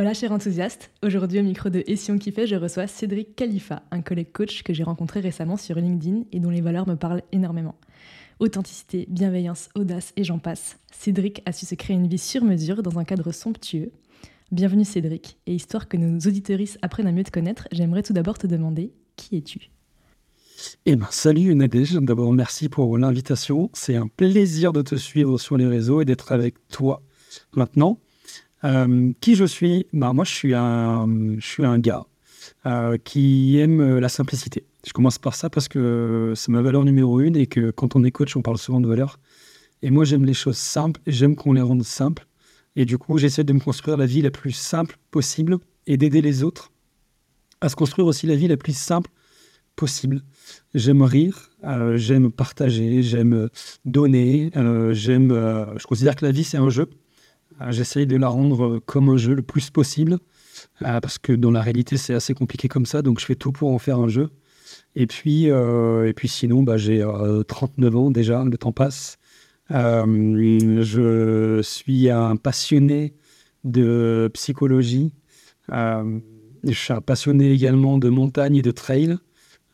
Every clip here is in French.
Hola cher enthousiaste, aujourd'hui au micro de Ession fait, je reçois Cédric Khalifa, un collègue coach que j'ai rencontré récemment sur LinkedIn et dont les valeurs me parlent énormément. Authenticité, bienveillance, audace et j'en passe. Cédric a su se créer une vie sur mesure dans un cadre somptueux. Bienvenue Cédric, et histoire que nos auditeuristes apprennent à mieux te connaître, j'aimerais tout d'abord te demander qui es-tu? Eh ben, salut Nadège, d'abord merci pour l'invitation. C'est un plaisir de te suivre sur les réseaux et d'être avec toi maintenant. Euh, qui je suis? Bah, Moi, je suis un, je suis un gars euh, qui aime la simplicité. Je commence par ça parce que c'est ma valeur numéro une et que quand on est coach, on parle souvent de valeurs. Et moi, j'aime les choses simples et j'aime qu'on les rende simples. Et du coup, j'essaie de me construire la vie la plus simple possible et d'aider les autres à se construire aussi la vie la plus simple possible. J'aime rire, euh, j'aime partager, j'aime donner, j'aime. je considère que la vie c'est un jeu euh, j'essaye de la rendre euh, comme un jeu le plus possible, euh, parce que dans la réalité, c'est assez compliqué comme ça, donc je fais tout pour en faire un jeu. Et puis, et puis sinon, bah, j'ai 39 ans déjà, le temps passe. je suis un passionné de psychologie. je suis un passionné également de montagne et de trail.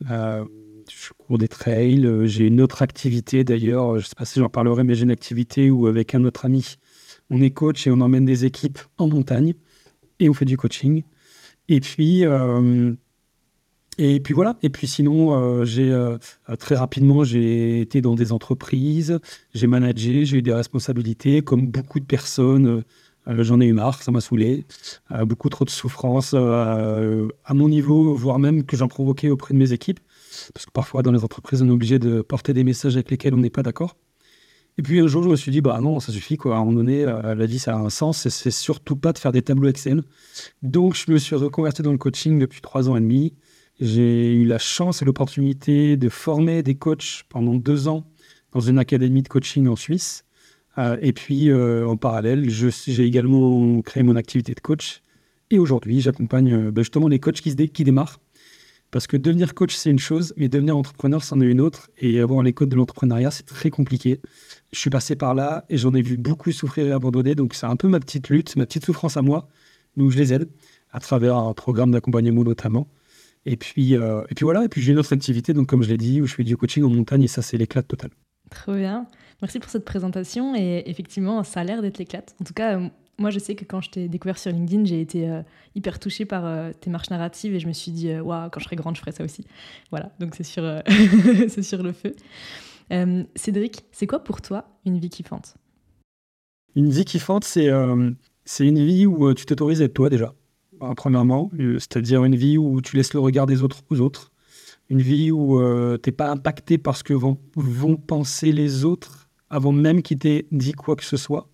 je cours des trails. J'ai une autre activité d'ailleurs, je ne sais pas si j'en parlerai, mais j'ai une activité où avec un autre ami, on est coach et on emmène des équipes en montagne et on fait du coaching. Et puis, euh, et puis voilà. Et puis sinon, euh, j'ai euh, très rapidement, j'ai été dans des entreprises, j'ai managé, j'ai eu des responsabilités, comme beaucoup de personnes. J'en ai eu marre, ça m'a saoulé. beaucoup trop de souffrance à mon niveau, voire même que j'en provoquais auprès de mes équipes. Parce que parfois, dans les entreprises, on est obligé de porter des messages avec lesquels on n'est pas d'accord. Et puis un jour, je me suis dit, bah non, ça suffit, quoi. À un moment donné, euh, la vie, ça a un sens, et c'est surtout pas de faire des tableaux Excel. Donc, je me suis reconverti dans le coaching depuis trois ans et demi. J'ai eu la chance et l'opportunité de former des coachs pendant deux ans dans une académie de coaching en Suisse. Euh, et puis, euh, en parallèle, j'ai également créé mon activité de coach. Et aujourd'hui, j'accompagne bah, justement les coachs qui, se qui démarrent parce que devenir coach, c'est une chose, mais devenir entrepreneur, c'en est une autre. Et avoir les codes de l'entrepreneuriat, c'est très compliqué. Je suis passé par là et j'en ai vu beaucoup souffrir et abandonner. Donc, c'est un peu ma petite lutte, ma petite souffrance à moi. Donc, je les aide à travers un programme d'accompagnement notamment. Et puis, euh, et puis voilà. Et puis, j'ai une autre activité, donc comme je l'ai dit, où je fais du coaching en montagne et ça, c'est l'éclat total. Trop bien. Merci pour cette présentation. Et effectivement, ça a l'air d'être l'éclat. En tout cas, moi, je sais que quand je t'ai découvert sur LinkedIn, j'ai été euh, hyper touchée par euh, tes marches narratives et je me suis dit, euh, waouh, quand je serai grande, je ferai ça aussi. Voilà, donc c'est sur, c'est sur le feu. Cédric, c'est quoi pour toi une vie kiffante? Une vie kiffante, c'est c'est une vie où tu t'autorises à être toi déjà, premièrement. C'est-à-dire une vie où tu laisses le regard des autres aux autres. Une vie où tu n'es pas impacté par ce que vont, vont penser les autres avant même qu'ils t'aient dit quoi que ce soit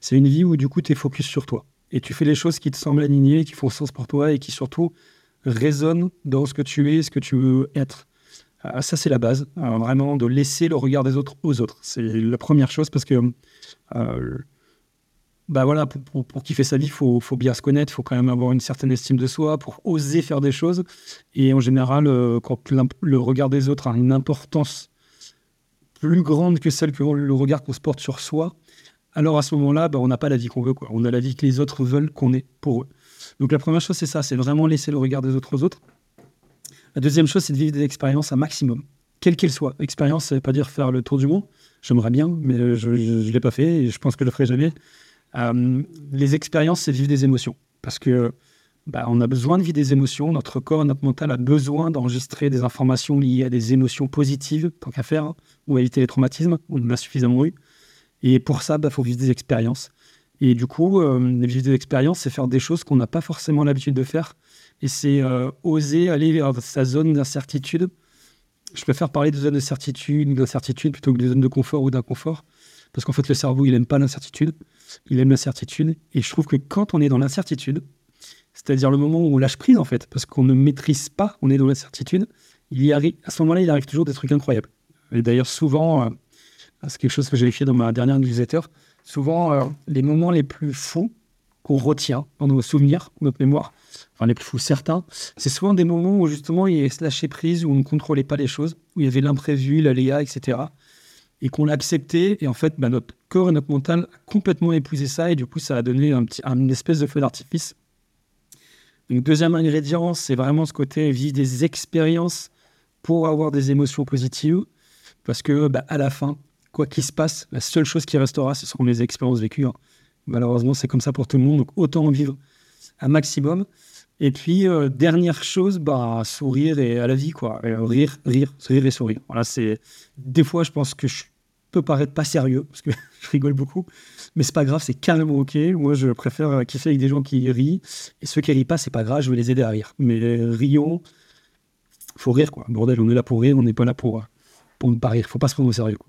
c'est une vie où du coup tu es focus sur toi. Et tu fais les choses qui te semblent alignées, qui font sens pour toi et qui surtout résonnent dans ce que tu es, ce que tu veux être. Ah, ça, c'est la base, euh, vraiment de laisser le regard des autres aux autres. C'est la première chose parce que, euh, bah voilà, pour, pour, kiffer sa vie, il faut, faut, bien se connaître, il faut quand même avoir une certaine estime de soi pour oser faire des choses. Et en général, euh, quand le regard des autres a une importance plus grande que celle que le regard qu'on se porte sur soi, alors à ce moment-là, bah, on n'a pas la vie qu'on veut. Quoi. On a la vie que les autres veulent qu'on ait pour eux. Donc la première chose, c'est ça, c'est vraiment laisser le regard des autres aux autres. La deuxième chose, c'est de vivre des expériences un maximum, quelle qu'elle soit. Expérience, ça ne veut pas dire faire le tour du monde. J'aimerais bien, mais je ne l'ai pas fait et je pense que je le ferai jamais. Euh, les expériences, c'est vivre des émotions. Parce que bah, on a besoin de vivre des émotions. Notre corps, notre mental a besoin d'enregistrer des informations liées à des émotions positives, tant qu'à faire, hein, ou éviter les traumatismes. On en a suffisamment eu. Et pour ça, il bah, faut vivre des expériences. Et du coup, euh, vivre des expériences, c'est faire des choses qu'on n'a pas forcément l'habitude de faire. Et c'est euh, oser aller vers sa zone d'incertitude. Je préfère parler de zone de certitude ou d'incertitude plutôt que de zone de confort ou d'inconfort. Parce qu'en fait, le cerveau, il n'aime pas l'incertitude. Il aime l'incertitude. Et je trouve que quand on est dans l'incertitude, c'est-à-dire le moment où on lâche prise, en fait, parce qu'on ne maîtrise pas, on est dans l'incertitude, il y arrive, à ce moment-là, il arrive toujours des trucs incroyables. Et d'ailleurs, souvent, euh, c'est quelque chose que j'ai écrit dans ma dernière newsletter. Souvent, euh, les moments les plus fous qu'on retient dans nos souvenirs, notre mémoire, enfin les plus fous certains, c'est souvent des moments où justement il y a lâché prise, où on ne contrôlait pas les choses, où il y avait l'imprévu, l'aléa, etc. Et qu'on l'a accepté, et en fait, bah, notre corps et notre mental ont complètement épousé ça, et du coup, ça a donné un petit, une espèce de feu d'artifice Donc, deuxième ingrédient, c'est vraiment ce côté vivre des expériences pour avoir des émotions positives. Parce que bah, à la fin, quoi qu'il se passe, la seule chose qui restera, ce seront les expériences vécues. Hein. Malheureusement, c'est comme ça pour tout le monde. Donc, autant en vivre un maximum. Et puis, euh, dernière chose, bah, sourire et à la vie, quoi. rire, rire, rire et sourire. Voilà, c'est. Des fois, je pense que je peux paraître pas sérieux, parce que je rigole beaucoup. Mais c'est pas grave, c'est carrément OK. Moi, je préfère kiffer avec des gens qui rient. Et ceux qui rient pas, c'est pas grave, je vais les aider à rire. Mais rions, faut rire, quoi. Bordel, on est là pour rire, on n'est pas là pour, pour ne pas rire. Faut pas se prendre au sérieux, quoi.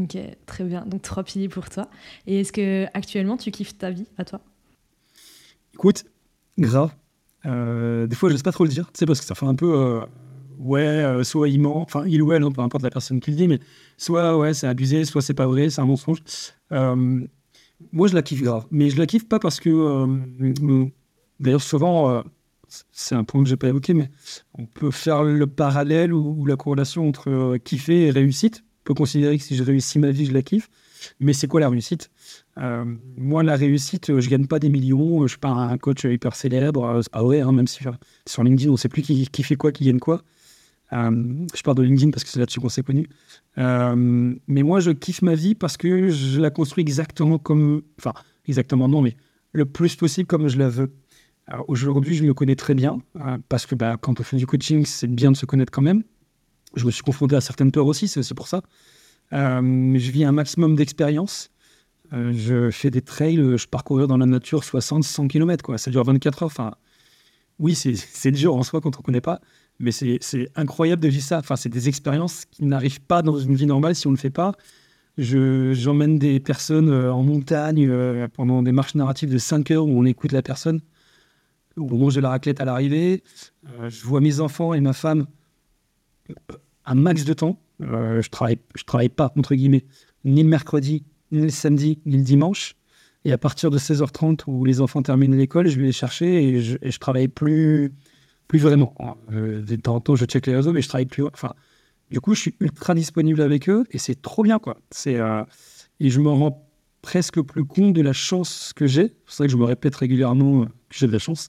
Ok, très bien. Donc trois piliers pour toi. Et est-ce que actuellement tu kiffes ta vie à toi? Écoute, grave. Euh, des fois, je sais pas trop le dire, tu sais, parce que ça fait un peu. Euh, ouais, euh, soit il ment, enfin, il ou elle, hein, peu importe la personne qui le dit, mais soit, ouais, c'est abusé, soit c'est pas vrai, c'est un mensonge. moi, je la kiffe grave. Mais je la kiffe pas parce que. D'ailleurs, souvent, c'est un point que j'ai pas évoqué, mais on peut faire le parallèle ou, la corrélation entre kiffer et réussite. On peut considérer que si je réussis ma vie, je la kiffe. Mais c'est quoi la réussite? Euh, Moi, la réussite, je gagne pas des millions. Je suis pas un coach hyper célèbre. Pas vrai, hein, même si sur LinkedIn, on sait plus qui, qui fait quoi, qui gagne quoi. Euh, je parle de LinkedIn parce que c'est là-dessus qu'on s'est connu. Euh, mais moi, je kiffe ma vie parce que je la construis exactement comme. Enfin, exactement non, mais le plus possible comme je la veux. Aujourd'hui, je me connais très bien parce que bah, quand on fait du coaching, c'est bien de se connaître quand même. Je me suis confronté à certaines peurs aussi, c'est pour ça. Euh, je vis un maximum d'expérience. Euh, je fais des trails, je parcours dans la nature 60, 100 km. Quoi. Ça dure 24 heures. Enfin, oui, c'est dur en soi quand on ne connaît pas, mais c'est incroyable de vivre ça. Enfin, c'est des expériences qui n'arrivent pas dans une vie normale si on ne le fait pas. J'emmène des personnes euh, en montagne pendant des marches narratives de 5 heures où on écoute la personne, où on mange de la raclette à l'arrivée. je vois mes enfants et ma femme un max de temps. Euh, je travaille, je travaille pas, entre guillemets, ni le mercredi, ni le samedi, ni le dimanche. Et à partir de 16h30, où les enfants terminent l'école, je vais les chercher et je, et travaille plus, plus vraiment. Euh, de temps en temps, je check les réseaux, mais je travaille plus. Enfin, du coup, je suis ultra disponible avec eux et c'est trop bien, quoi. C'est, euh, et je me rends presque plus compte de la chance que j'ai. C'est vrai que je me répète régulièrement que j'ai de la chance.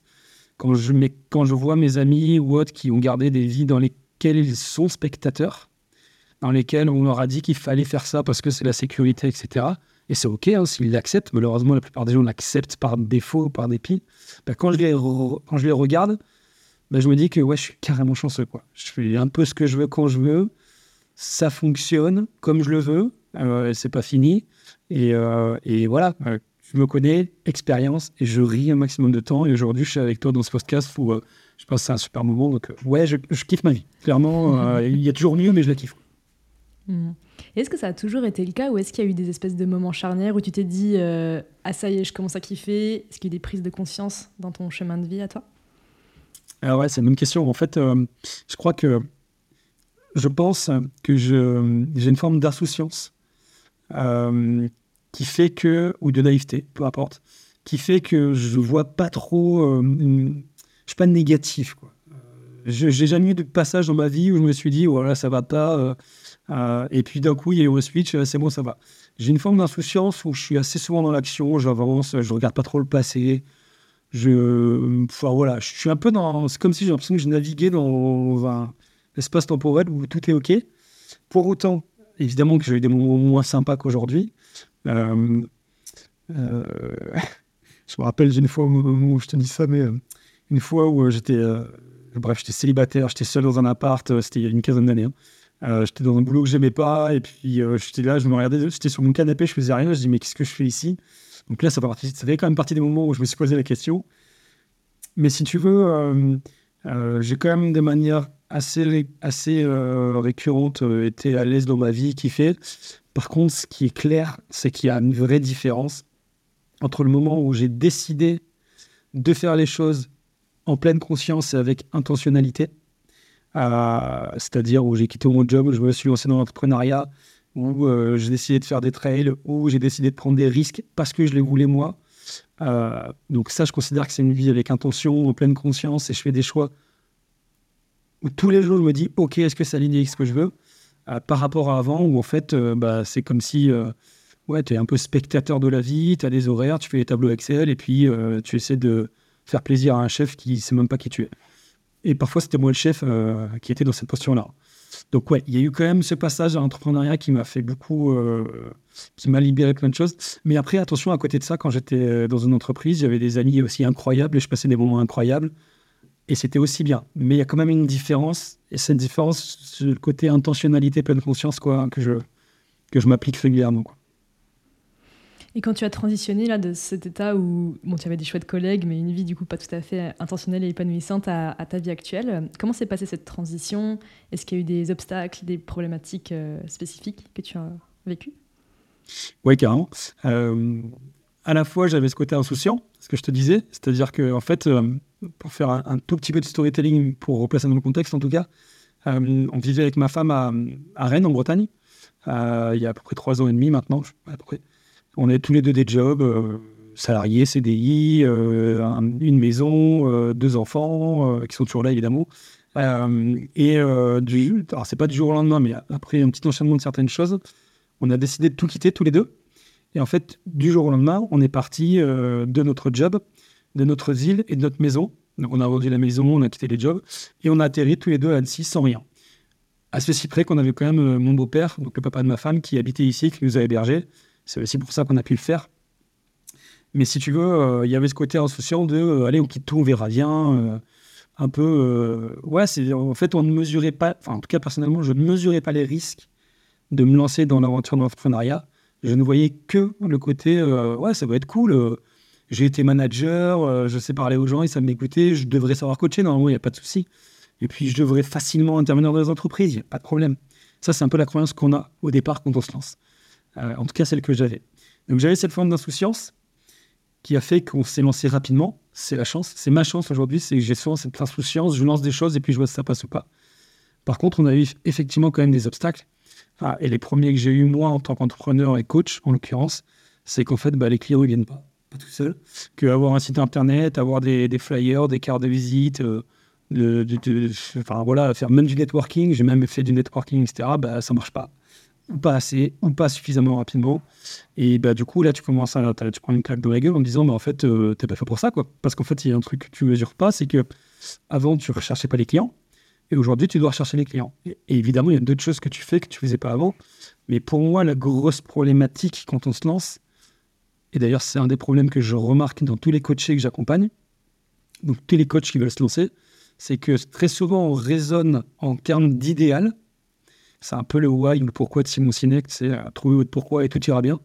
Quand je, mais quand je vois mes amis ou autres qui ont gardé des vies dans lesquelles ils sont spectateurs, dans lesquels on leur a dit qu'il fallait faire ça parce que c'est la sécurité, etc. Et c'est OK hein, s'ils l'acceptent. Malheureusement, la plupart des gens l'acceptent par défaut, par dépit. Ben, quand, je les regarde, ben, je me dis que ouais, je suis carrément chanceux. Je fais un peu ce que je veux quand je veux. Ça fonctionne comme je le veux. Euh, c'est pas fini. Et, euh, voilà, euh, je me connais, expérience, et je ris un maximum de temps. Et aujourd'hui, je suis avec toi dans ce podcast où euh, je pense que c'est un super moment. Donc, ouais, je, kiffe ma vie. Clairement, il y a toujours mieux, mais je la kiffe. Mm. Est-ce que ça a toujours été le cas ou est-ce qu'il y a eu des espèces de moments charnières où tu t'es dit euh, Ah, ça y est, je commence à kiffer Est-ce qu'il y a eu des prises de conscience dans ton chemin de vie à toi? Alors, ah ouais, c'est une bonne question. En fait, euh, je crois que je pense que j'ai une forme d'insouciance euh, qui fait que, ou de naïveté, peu importe, qui fait que je vois pas trop. je suis pas négatif, quoi. J'ai jamais eu de passage dans ma vie où je me suis dit, voilà, ça va pas euh, et puis d'un coup, il y a eu un switch, euh, c'est bon, ça va. J'ai une forme d'insouciance où je suis assez souvent dans l'action, j'avance, je regarde pas trop le passé. Voilà, je suis un peu dans. C'est comme si j'ai l'impression que je naviguais dans un espace temporel où tout est OK. Pour autant, évidemment que j'ai eu des moments moins sympas qu'aujourd'hui. Euh, je me rappelle d'une fois où, je te dis ça, mais une fois où j'étais. bref, j'étais célibataire, j'étais seul dans un appart, c'était il y a une quinzaine d'années. Hein. Euh, j'étais dans un boulot que j'aimais pas, et puis euh, j'étais là, je me regardais, j'étais sur mon canapé, je faisais rien, je dis mais qu'est-ce que je fais ici? Donc là, ça, fait, quand même partie des moments où je me suis posé la question. Mais si tu veux, euh, j'ai quand même de manière assez, assez récurrente été à l'aise dans ma vie, fait. Par contre, ce qui est clair, c'est qu'il y a une vraie différence entre le moment où j'ai décidé de faire les choses en pleine conscience et avec intentionnalité, c'est-à-dire où j'ai quitté mon job, où je me suis lancé dans l'entrepreneuriat, où euh, j'ai décidé de faire des trails, où j'ai décidé de prendre des risques parce que je les voulais moi. Euh, donc ça, je considère que c'est une vie avec intention, en pleine conscience, et je fais des choix où tous les jours, je me dis, OK, est-ce que ça aligne avec ce que je veux? Euh, Par rapport à avant, où en fait, bah, c'est comme si ouais, tu es un peu spectateur de la vie, tu as des horaires, tu fais des tableaux Excel, et puis tu essaies de faire plaisir à un chef qui ne sait même pas qui tu es. Et parfois, c'était moi le chef euh, qui était dans cette posture-là. Donc ouais, il y a eu quand même ce passage à l'entrepreneuriat qui m'a fait beaucoup, euh, qui m'a libéré plein de choses. Mais après, attention, à côté de ça, quand j'étais euh, dans une entreprise, j'avais des amis aussi incroyables et je passais des moments incroyables. Et c'était aussi bien. Mais il y a quand même une différence. Et cette différence, c'est le côté intentionnalité, pleine conscience, quoi, que je, que je m'applique régulièrement. Et quand tu as transitionné là, de cet état où bon, tu avais des chouettes collègues, mais une vie du coup pas tout à fait intentionnelle et épanouissante à, ta vie actuelle, comment s'est passée cette transition? Est-ce qu'il y a eu des obstacles, des problématiques euh, spécifiques que tu as vécues? Oui, carrément. Euh, à la fois, j'avais ce côté insouciant, ce que je te disais, c'est-à-dire que en fait, euh, pour faire un, tout petit peu de storytelling, pour replacer dans le contexte en tout cas, on vivait avec ma femme à, à Rennes, en Bretagne, il y a à peu près trois ans et demi maintenant, à peu près. On a tous les deux des jobs, euh, salariés, CDI, euh, une maison, euh, deux enfants, qui sont toujours là évidemment. et du, alors c'est pas du jour au lendemain, mais après un petit enchaînement de certaines choses, on a décidé de tout quitter tous les deux. Et en fait, du jour au lendemain, on est parti de notre job, de notre île et de notre maison. Donc on a vendu la maison, on a quitté les jobs et on a atterri tous les deux à Annecy sans rien. À ceci près qu'on avait quand même mon beau-père, donc le papa de ma femme, qui habitait ici, qui nous a hébergés. C'est aussi pour ça qu'on a pu le faire. Mais si tu veux, euh, il y avait ce côté insouciant de euh, allez, on quitte tout, on verra bien. Euh, un peu. ouais, en fait, on ne mesurait pas, enfin, en tout cas, personnellement, je ne mesurais pas les risques de me lancer dans l'aventure de l'entrepreneuriat. Je ne voyais que le côté ouais, ça va être cool. j'ai été manager, je sais parler aux gens, ils savent m'écouter, je devrais savoir coacher, normalement, il n'y a pas de souci. Et puis, je devrais facilement intervenir dans les entreprises, il n'y a pas de problème. Ça, c'est un peu la croyance qu'on a au départ quand on se lance. Euh, en tout cas celle que j'avais. Donc j'avais cette forme d'insouciance qui a fait qu'on s'est lancé rapidement. C'est la chance, c'est ma chance aujourd'hui, c'est que j'ai souvent cette insouciance, je lance des choses et puis je vois si ça passe ou pas. Par contre, on a eu effectivement quand même des obstacles. et les premiers que j'ai eu moi en tant qu'entrepreneur et coach, en l'occurrence, c'est qu'en fait, bah, les clients ne viennent pas, pas tout seuls. Qu'avoir un site internet, avoir des, flyers, des cartes de visite, euh, enfin voilà, faire même du networking, j'ai même fait du networking, etc., bah, ça marche pas ou pas assez, ou pas suffisamment rapidement. Et bah, du coup, là, tu commences à, tu prends une claque de la gueule en disant, bah, en fait, euh, t'es pas fait pour ça, quoi. Parce qu'en fait, il y a un truc que tu mesures pas, c'est que avant, tu recherchais pas les clients, et aujourd'hui, tu dois rechercher les clients. Et, évidemment, il y a d'autres choses que tu fais que tu faisais pas avant. Mais pour moi, la grosse problématique quand on se lance, et d'ailleurs, c'est un des problèmes que je remarque dans tous les coachés que j'accompagne, donc tous les coachs qui veulent se lancer, c'est que très souvent, on raisonne en termes d'idéal, c'est un peu le why ou le pourquoi de Simon Sinek, c'est euh, trouver votre pourquoi et tout ira bien.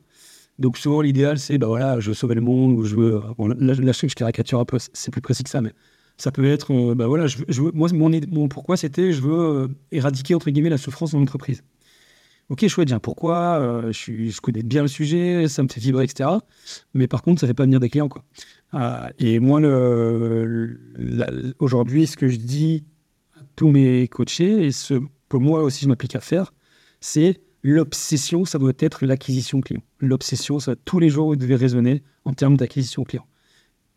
Donc souvent l'idéal c'est bah voilà, je veux sauver le monde ou je veux bon, là, là, je, caricature un peu, c'est plus précis que ça mais ça peut être euh, bah voilà, je, moi mon, pourquoi c'était je veux euh, éradiquer entre guillemets la souffrance dans l'entreprise. Ok, chouette, bien pourquoi, je, je, connais bien le sujet, ça me fait vibrer, etc. Mais par contre, ça ne fait pas venir des clients. quoi. et moi, le, aujourd'hui, ce que je dis à tous mes coachés, et ce moi aussi je m'applique à faire, c'est l'obsession, ça doit être l'acquisition client. L'obsession, ça tous les jours, vous devez raisonner en termes d'acquisition client.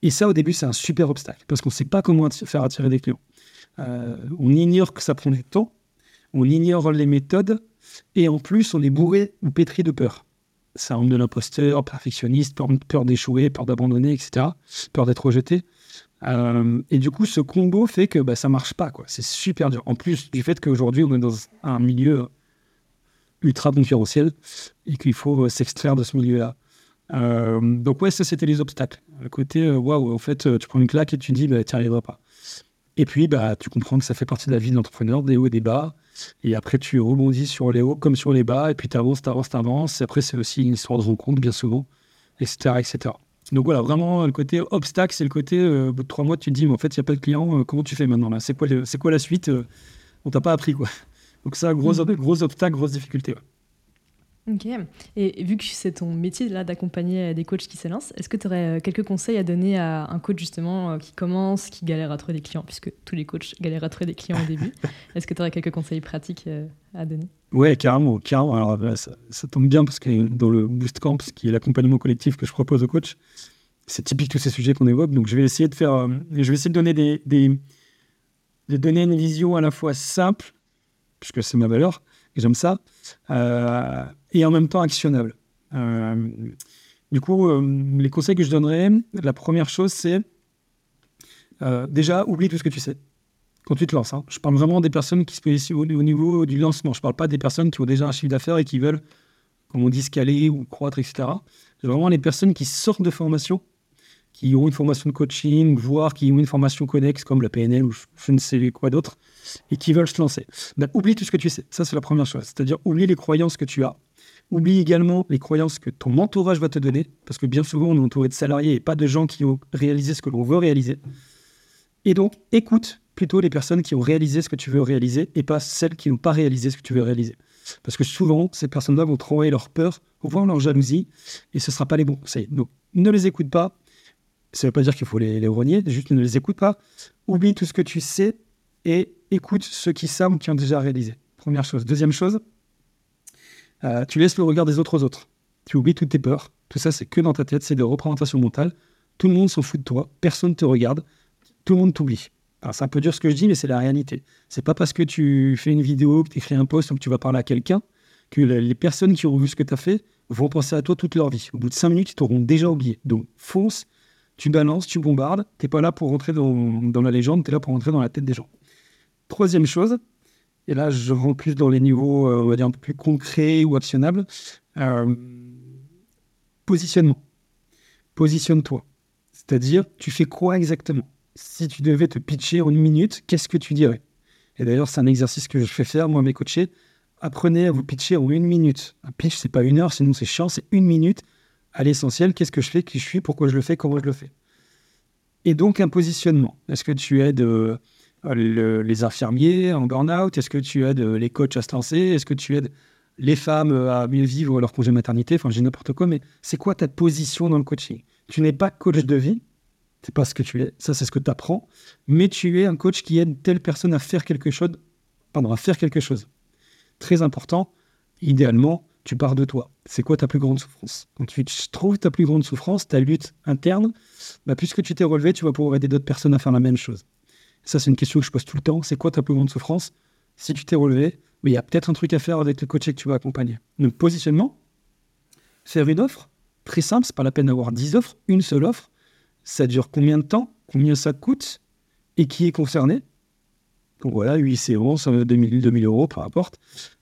Et ça, au début, c'est un super obstacle parce qu'on ne sait pas comment faire attirer des clients. Euh, on ignore que ça prend du temps, on ignore les méthodes et en plus, on est bourré ou pétri de peur. Ça de l'imposteur, perfectionniste, peur, peur d'échouer, peur d'abandonner, etc., peur d'être rejeté. Euh, et du coup, ce combo fait que bah, ça marche pas. quoi. C'est super dur. En plus du fait qu'aujourd'hui, on est dans un milieu ultra concurrentiel et qu'il faut euh, s'extraire de ce milieu-là. Euh, donc ouais, ça c'était les obstacles. Le côté, waouh, en fait, tu prends une claque et tu dis, bah, tu n'y arriveras pas. Et puis, bah, tu comprends que ça fait partie de la vie de l'entrepreneur, des hauts et des bas. Et après, tu rebondis sur les hauts comme sur les bas. Et puis, tu avances, tu avances, tu avances. Et après, c'est aussi une histoire de rencontre, bien souvent, etc. etc. Donc voilà, vraiment, le côté obstacle, c'est le côté, euh, au bout de trois mois, tu te dis, mais en fait, il n'y a pas de client, euh, comment tu fais maintenant là? C'est quoi, c'est quoi la suite? Euh, On t'a pas appris, quoi. Donc ça, gros, mm. gros obstacle, grosse difficulté. Ok. Et vu que c'est ton métier là d'accompagner des coachs qui s'élancent, est-ce que tu aurais quelques conseils à donner à un coach justement qui commence, qui galère à trouver des clients, puisque tous les coachs galèrent à trouver des clients au début Est-ce que tu aurais quelques conseils pratiques à donner? Ouais, carrément, carrément. Alors, ça, tombe bien parce que dans le Boost Camp, qui est l'accompagnement collectif que je propose aux coachs, c'est typique tous ces sujets qu'on évoque. Donc, je vais essayer de faire, euh, je vais essayer de donner des, des, de donner une vision à la fois simple, puisque c'est ma valeur, et j'aime ça, euh, et en même temps actionnable. Euh, du coup, les conseils que je donnerais, la première chose, c'est Euh, déjà, oublie tout ce que tu sais quand tu te lances. Hein. Je parle vraiment des personnes qui se positionnent au, niveau du lancement. Je ne parle pas des personnes qui ont déjà un chiffre d'affaires et qui veulent, comme on dit, scaler ou croître, etc. C'est vraiment les personnes qui sortent de formation, qui ont une formation de coaching, voire qui ont une formation connexe comme la PNL ou je ne sais quoi d'autre, et qui veulent se lancer. Ben, oublie tout ce que tu sais. Ça, c'est la première chose. C'est-à-dire, oublie les croyances que tu as. Oublie également les croyances que ton entourage va te donner, parce que bien souvent, on est entouré de salariés et pas de gens qui ont réalisé ce que l'on veut réaliser. Et donc, écoute plutôt les personnes qui ont réalisé ce que tu veux réaliser et pas celles qui n'ont pas réalisé ce que tu veux réaliser. Parce que souvent, ces personnes-là vont travailler leur peur, voir leur jalousie, et ce ne sera pas les bons conseils. Donc, ne les écoute pas. Ça ne veut pas dire qu'il faut les, les renier, juste ne les écoute pas. Oublie tout ce que tu sais et écoute ceux qui savent ou qui ont déjà réalisé. Première chose. Deuxième chose, euh, tu laisses le regard des autres aux autres. Tu oublies toutes tes peurs. Tout ça, c'est que dans ta tête, c'est des représentations mentales. Tout le monde s'en fout de toi, personne ne te regarde, tout le monde t'oublie. Alors, c'est un peu dur ce que je dis, mais c'est la réalité. C'est pas parce que tu fais une vidéo, que tu écris un post ou que tu vas parler à quelqu'un que les personnes qui ont vu ce que tu as fait vont penser à toi toute leur vie. Au bout de cinq minutes, ils t'auront déjà oublié. Donc, fonce, tu balances, tu bombardes. Tu pas là pour rentrer dans, dans la légende, tu es là pour rentrer dans la tête des gens. Troisième chose, et là je rentre plus dans les niveaux, euh, on va dire, un peu plus concrets ou actionnables, euh, positionnement. Positionne-toi. C'est-à-dire, tu fais quoi exactement? Si tu devais te pitcher en une minute, qu'est-ce que tu dirais? Et d'ailleurs, c'est un exercice que je fais faire, moi, mes coachés. Apprenez à vous pitcher en une minute. Un pitch, c'est pas une heure, sinon c'est chiant, c'est une minute à l'essentiel. Qu'est-ce que je fais, qui je suis, pourquoi je le fais, comment je le fais? Et donc, un positionnement. Est-ce que tu aides les infirmiers en burn-out? Est-ce que tu aides euh, les coachs à se lancer? Est-ce que tu aides les femmes euh, à mieux vivre leur congé maternité? Enfin, j'ai n'importe quoi, mais c'est quoi ta position dans le coaching? Tu n'es pas coach de vie, c'est pas ce que tu es, ça c'est ce que tu apprends, mais tu es un coach qui aide telle personne à faire quelque chose, pardon, à faire quelque chose. Très important, idéalement, tu pars de toi. C'est quoi ta plus grande souffrance? Quand tu trouves ta plus grande souffrance, ta lutte interne, bah, puisque tu t'es relevé, tu vas pouvoir aider d'autres personnes à faire la même chose. Ça, c'est une question que je pose tout le temps. C'est quoi ta plus grande souffrance? Si tu t'es relevé, il y a peut-être un truc à faire avec le coach que tu vas accompagner. Donc, positionnement, faire une offre, très simple, c'est pas la peine d'avoir 10 offres, une seule offre, ça dure combien de temps, combien ça coûte? Et qui est concerné? Donc voilà, 8 séances, 2000, 2000 euros, peu importe,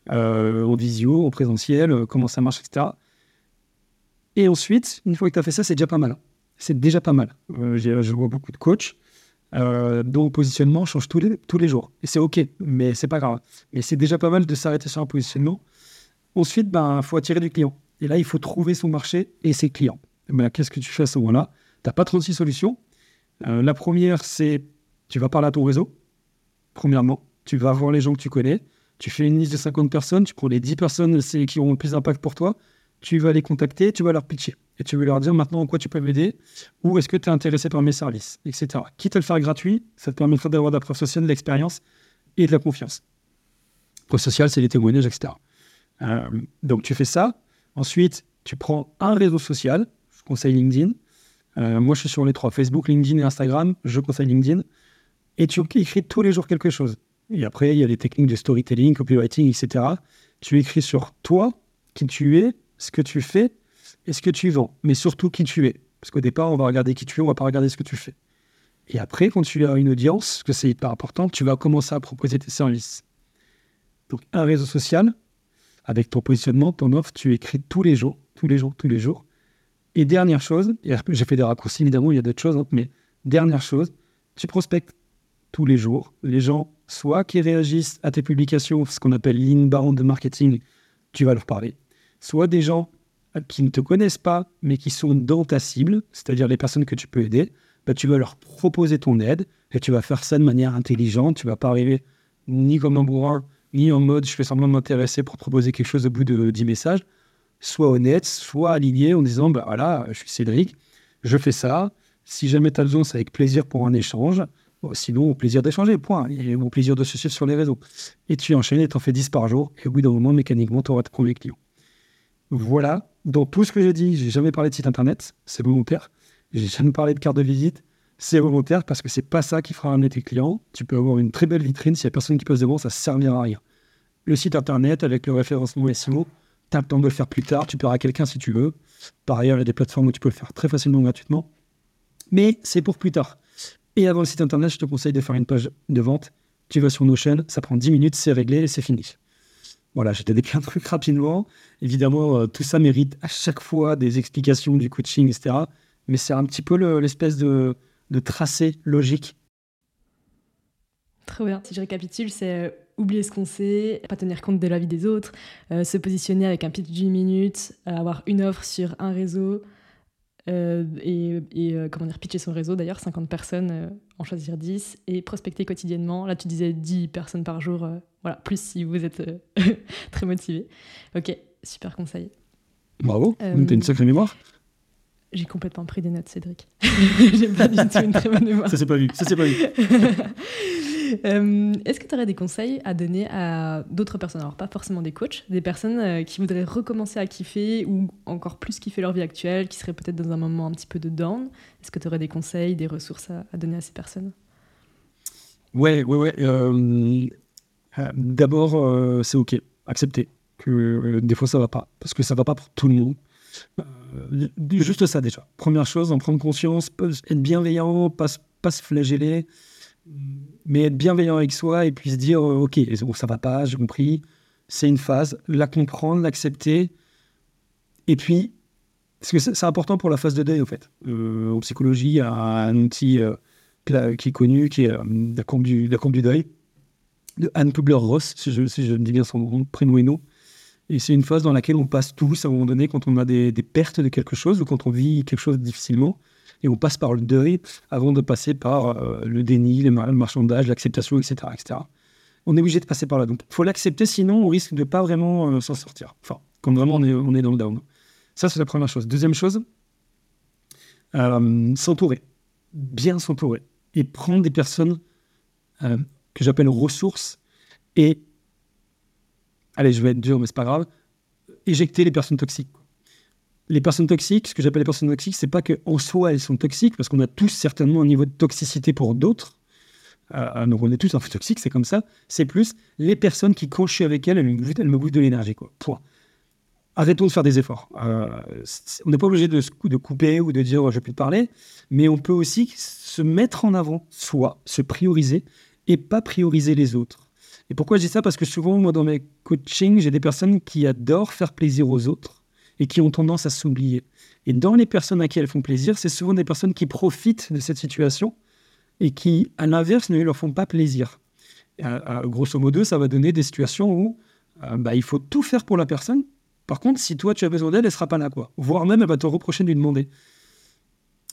euh, en visio, en présentiel, euh, comment ça marche, etc. Et ensuite, une fois que tu as fait ça, c'est déjà pas mal. C'est déjà pas mal. Euh, je vois beaucoup de coachs euh, dont le positionnement change tous les, tous les jours. Et c'est OK, mais c'est pas grave. Mais c'est déjà pas mal de s'arrêter sur un positionnement. Ensuite, il ben, faut attirer du client. Et là, il faut trouver son marché et ses clients. Ben, Qu'est-ce que tu fais à ce moment-là? Tu n'as pas 36 solutions. Euh, la première, c'est tu vas parler à ton réseau. Premièrement, tu vas voir les gens que tu connais. Tu fais une liste de 50 personnes, tu prends les 10 personnes qui auront le plus d'impact pour toi. Tu vas les contacter, tu vas leur pitcher. Et tu vas leur dire maintenant en quoi tu peux m'aider, ou est-ce que tu es intéressé par mes services, etc. Quitte à le faire gratuit, ça te permettra d'avoir de la preuve sociale, de l'expérience et de la confiance. Preuve sociale, c'est les témoignages, etc. Euh, donc tu fais ça. Ensuite, tu prends un réseau social, je conseille LinkedIn, euh, moi, je suis sur les trois, Facebook, LinkedIn et Instagram. Je conseille LinkedIn. Et tu écris tous les jours quelque chose. Et après, il y a les techniques de storytelling, copywriting, etc. Tu écris sur toi, qui tu es, ce que tu fais et ce que tu vends. Mais surtout qui tu es. Parce qu'au départ, on va regarder qui tu es, on va pas regarder ce que tu fais. Et après, quand tu as une audience, que c'est hyper important, tu vas commencer à proposer tes services. Donc, un réseau social, avec ton positionnement, ton offre, tu écris tous les jours, tous les jours, tous les jours. Et dernière chose, j'ai fait des raccourcis évidemment, il y a d'autres choses, hein, mais dernière chose, tu prospectes tous les jours les gens, soit qui réagissent à tes publications, ce qu'on appelle l'inbound marketing, tu vas leur parler, soit des gens qui ne te connaissent pas, mais qui sont dans ta cible, c'est-à-dire les personnes que tu peux aider, bah, tu vas leur proposer ton aide et tu vas faire ça de manière intelligente. Tu vas pas arriver ni comme un bourrin, ni en mode je fais semblant de m'intéresser pour proposer quelque chose au bout de 10 messages soit honnête, soit aligné en disant bah voilà, je suis Cédric, je fais ça. Si jamais tu as besoin, c'est avec plaisir pour un échange. sinon, au plaisir d'échanger, point. Au plaisir de se suivre sur les réseaux. Et tu enchaînes et tu en fais 10 par jour. Et au bout d'un moment, mécaniquement, tu auras tes premiers clients. Voilà. Dans tout ce que j'ai dit, j'ai jamais parlé de site internet. C'est volontaire. J'ai jamais parlé de carte de visite. C'est volontaire parce que c'est pas ça qui fera ramener tes clients. Tu peux avoir une très belle vitrine. S'il n'y a personne qui passe devant, ça ne servira à rien. Le site internet avec le référencement SEO, tu as le temps de le faire plus tard, tu paieras quelqu'un si tu veux. Par ailleurs, il y a des plateformes où tu peux le faire très facilement gratuitement. Mais c'est pour plus tard. Et avant le site internet, je te conseille de faire une page de vente. Tu vas sur Notion, ça prend 10 minutes, c'est réglé et c'est fini. Voilà, j'ai donné plein de trucs rapidement. Évidemment, euh, tout ça mérite à chaque fois des explications du coaching, etc. Mais c'est un petit peu l'espèce de, de tracé logique. Très bien. Si je récapitule, c'est euh, oublier ce qu'on sait, pas tenir compte de la vie des autres, euh, se positionner avec un pitch d'une minute, avoir une offre sur un réseau, et, comment dire, pitcher son réseau d'ailleurs, 50 personnes, en choisir 10, et prospecter quotidiennement. Là, tu disais 10 personnes par jour, voilà, plus si vous êtes euh, très motivé. Ok, super conseil. Bravo, euh, t'as une sacrée mémoire? J'ai complètement pris des notes, Cédric. J'ai pas du tout une très bonne mémoire. Ça s'est pas vu, ça s'est pas vu. Euh, est-ce que tu aurais des conseils à donner à d'autres personnes? Alors, pas forcément des coachs, des personnes qui voudraient recommencer à kiffer ou encore plus kiffer leur vie actuelle, qui seraient peut-être dans un moment un petit peu de down? Est-ce que tu aurais des conseils, des ressources à, donner à ces personnes? Ouais, ouais, ouais. Euh, d'abord, euh, c'est OK, accepter que euh, des fois ça va pas, parce que ça va pas pour tout le monde. juste ça déjà. Première chose, en prendre conscience, être bienveillant, pas, pas se flageller, mais être bienveillant avec soi et puis se dire ok, ça va pas, j'ai compris, c'est une phase, la comprendre, l'accepter, et puis parce que c'est important pour la phase de deuil en fait. en psychologie, il y a un outil qui est connu qui est la courbe du, la du deuil de Anne Kubler-Ross, si je, si dis bien son prénom et nom. Et c'est une phase dans laquelle on passe tous à un moment donné quand on a des, pertes de quelque chose ou quand on vit quelque chose difficilement. Et on passe par le deuil avant de passer par euh, le déni, le marchandage, l'acceptation, etc., etc. On est obligé de passer par là. Donc, il faut l'accepter, sinon on risque de pas vraiment euh, s'en sortir. Enfin, quand vraiment on est, dans le down. Ça, c'est la première chose. Deuxième chose, euh, s'entourer. Bien s'entourer. Et prendre des personnes que j'appelle ressources et, allez, je vais être dur, mais c'est pas grave, éjecter les personnes toxiques. Les personnes toxiques, ce que j'appelle les personnes toxiques, c'est pas qu'en soi elles sont toxiques, parce qu'on a tous certainement un niveau de toxicité pour d'autres. Euh, donc on est tous un peu toxiques, c'est comme ça. C'est plus les personnes qui, quand je suis avec elles, elles me, elles bouffent de l'énergie. Quoi. Point. Arrêtons de faire des efforts. Euh, on n'est pas obligé de, couper ou de dire je ne vais plus parler, mais on peut aussi se mettre en avant, soit se prioriser, et pas prioriser les autres. Et pourquoi je dis ça? Parce que souvent, moi, dans mes coachings, j'ai des personnes qui adorent faire plaisir aux autres et qui ont tendance à s'oublier. Et dans les personnes à qui elles font plaisir, c'est souvent des personnes qui profitent de cette situation et qui, à l'inverse, ne leur font pas plaisir. grosso modo, ça va donner des situations où euh, bah, il faut tout faire pour la personne. Par contre, si toi, tu as besoin d'elle, elle ne sera pas là. Quoi. Voire même, elle va te reprocher de lui demander.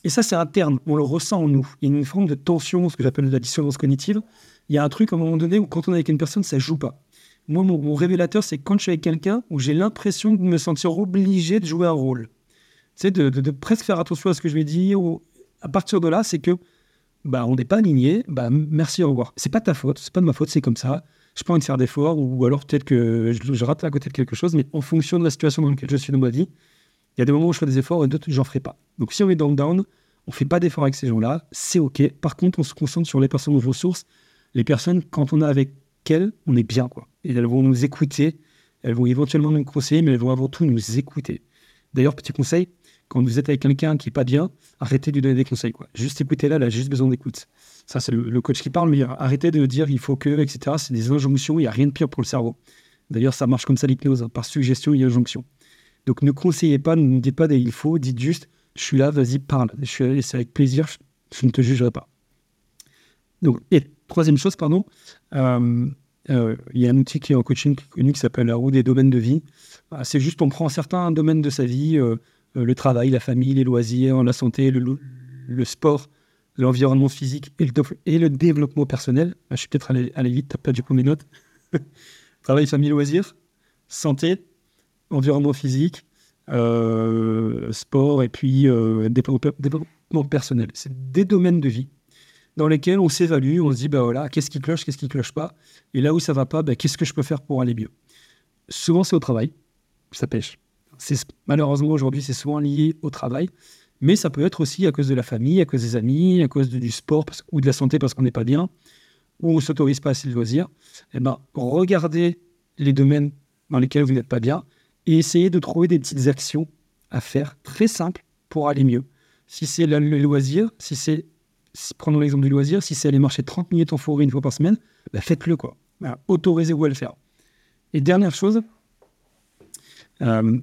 Et ça, c'est interne, on le ressent en nous. Il y a une forme de tension, ce que j'appelle la dissonance cognitive. Il y a un truc à un moment donné où quand on est avec une personne, ça joue pas. Moi, mon, révélateur, c'est quand je suis avec quelqu'un où j'ai l'impression de me sentir obligé de jouer un rôle. Tu sais, de, presque faire attention à ce que je vais dire. à partir de là, c'est que bah, on n'est pas aligné. Bah, merci, au revoir. C'est pas ta faute, c'est pas de ma faute, c'est comme ça. Je pas envie de faire d'efforts, ou alors peut-être que je, je, rate à côté de quelque chose, mais en fonction de la situation dans laquelle je suis dans ma vie, il y a des moments où je fais des efforts et d'autres, j'en ferai pas. Donc si on est dans le down, on fait pas d'efforts avec ces gens-là, c'est OK. Par contre, on se concentre sur les personnes aux ressources. Les personnes, quand on est avec elles, on est bien. quoi. Et elles vont nous écouter, elles vont éventuellement nous conseiller, mais elles vont avant tout nous écouter. D'ailleurs, petit conseil, quand vous êtes avec quelqu'un qui est pas bien, arrêtez de lui donner des conseils. Juste écoutez là, elle a juste besoin d'écoute. Ça, c'est le, coach qui parle, mais arrêtez de dire il faut que, etc. C'est des injonctions, il n'y a rien de pire pour le cerveau. D'ailleurs, ça marche comme ça l'hypnose. Hein. Par suggestion, a injonction. Donc ne conseillez pas, ne dites pas il faut, dites juste je suis là, vas-y, parle. Je suis c'est avec plaisir, je, ne te jugerai pas. Donc, et troisième chose, pardon, euh, euh, il y a un outil qui est en coaching connu qui s'appelle la roue des domaines de vie. Ah, c'est juste, on prend certains domaines de sa vie, euh, le travail, la famille, les loisirs, la santé, le, sport, l'environnement physique et le, développement personnel. Ah, je suis peut-être allé, allé vite, tu as perdu mes notes. travail, famille, loisirs, santé, environnement physique, euh, sport et puis euh, développement personnel. C'est des domaines de vie dans lesquels on s'évalue, on se dit, bah voilà, qu'est-ce qui cloche, qu'est-ce qui cloche pas, et là où ça va pas, bah, qu'est-ce que je peux faire pour aller mieux? Souvent, c'est au travail, ça pêche. Malheureusement, aujourd'hui, c'est souvent lié au travail, mais ça peut être aussi à cause de la famille, à cause des amis, à cause du sport ou de la santé parce qu'on n'est pas bien, ou on ne s'autorise pas assez de loisirs. Eh ben, regardez les domaines dans lesquels vous n'êtes pas bien et essayer de trouver des petites actions à faire très simples pour aller mieux. Si c'est le loisir, si c'est prenons l'exemple du loisir, si c'est aller marcher 30 minutes en forêt une fois par semaine, bah, faites-le quoi. Bah, autorisez-vous à le faire. Et dernière chose, euh,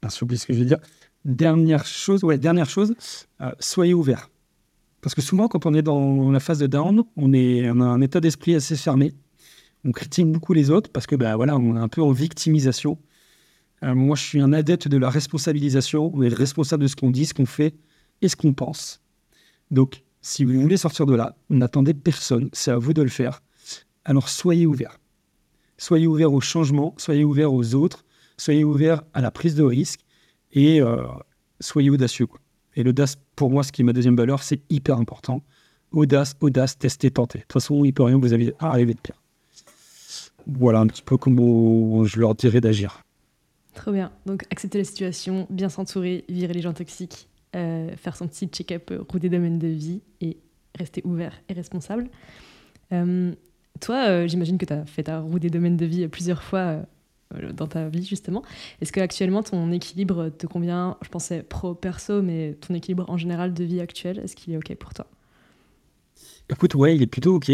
que je vais dire. Dernière chose, ouais, dernière chose, euh, soyez ouvert. Parce que souvent, quand on est dans la phase de down, on, est, on a un état d'esprit assez fermé. On critique beaucoup les autres parce que, ben voilà, on est un peu en victimisation. Euh, moi, je suis un adepte de la responsabilisation. On est responsable de ce qu'on dit, ce qu'on fait et ce qu'on pense. Donc, si vous voulez sortir de là, n'attendez personne. C'est à vous de le faire. Alors, soyez ouvert. Soyez ouvert au changement, soyez ouvert aux autres, soyez ouvert à la prise de risque et euh, soyez audacieux. Quoi. Et l'audace, pour moi, ce qui est ma deuxième valeur, c'est hyper important. Audace, audace, tester, tenter. De toute façon, il peut rien vous arriver de pire. Voilà un petit peu comment je leur dirais d'agir. Trop bien. Donc, accepter la situation, bien s'entourer, virer les gens toxiques, euh, faire son petit check-up euh, route des domaines de vie et rester ouvert et responsable. Euh, toi, j'imagine que tu as fait ta roue des domaines de vie plusieurs fois dans ta vie, justement. Est-ce que actuellement ton équilibre te convient? Je pensais pro-perso, mais ton équilibre en général de vie actuelle, est-ce qu'il est OK pour toi? Écoute, ouais, il est plutôt OK.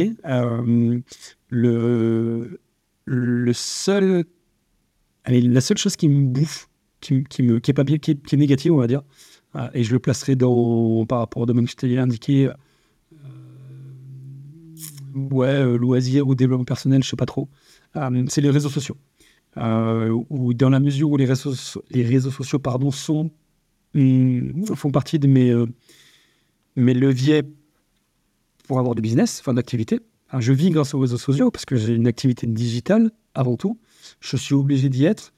le, le seul. la seule chose qui me bouffe, qui, qui, me, qui est pas bien, qui est, négative, on va dire, euh, et je le placerai dans, par rapport au domaine que je t'ai indiqué, euh, ouais, euh, loisir ou développement personnel, je sais pas trop, c'est les réseaux sociaux. ou dans la mesure où les réseaux, sociaux pardon, sont, hum, font partie de mes, mes leviers pour avoir du business, enfin d'activité, je vis grâce aux réseaux sociaux parce que j'ai une activité digitale avant tout. Je suis obligé d'y être.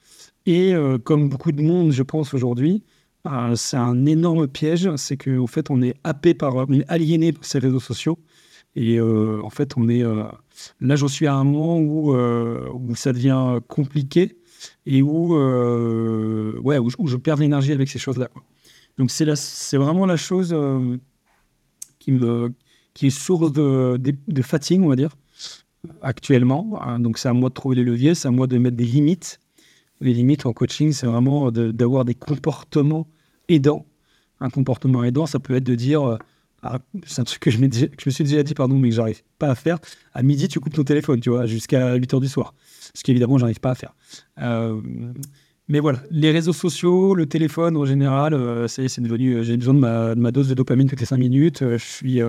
Et euh, comme beaucoup de monde, je pense aujourd'hui, euh, c'est un énorme piège. C'est qu'en fait, on est happé par, on est aliéné par ces réseaux sociaux. Et euh, en fait, on est là. J'en suis à un moment où, où ça devient compliqué et où, ouais, où, je perds l'énergie avec ces choses-là. Donc c'est vraiment la chose qui est source de, de, fatigue, on va dire, actuellement. Hein, donc, c'est à moi de trouver les leviers, c'est à moi de mettre des limites. Les limites en coaching, c'est vraiment d'avoir des comportements aidants. Un comportement aidant, ça peut être de dire, euh, ah, c'est un truc que je, me suis déjà dit, pardon, mais que j'arrive pas à faire. À midi, tu coupes ton téléphone, tu vois, jusqu'à 8 heures du soir. Ce qu'évidemment, j'arrive pas à faire. Euh, mais voilà, les réseaux sociaux, le téléphone en général, euh, c'est devenu. J'ai besoin de ma, dose de dopamine toutes les 5 minutes. je suis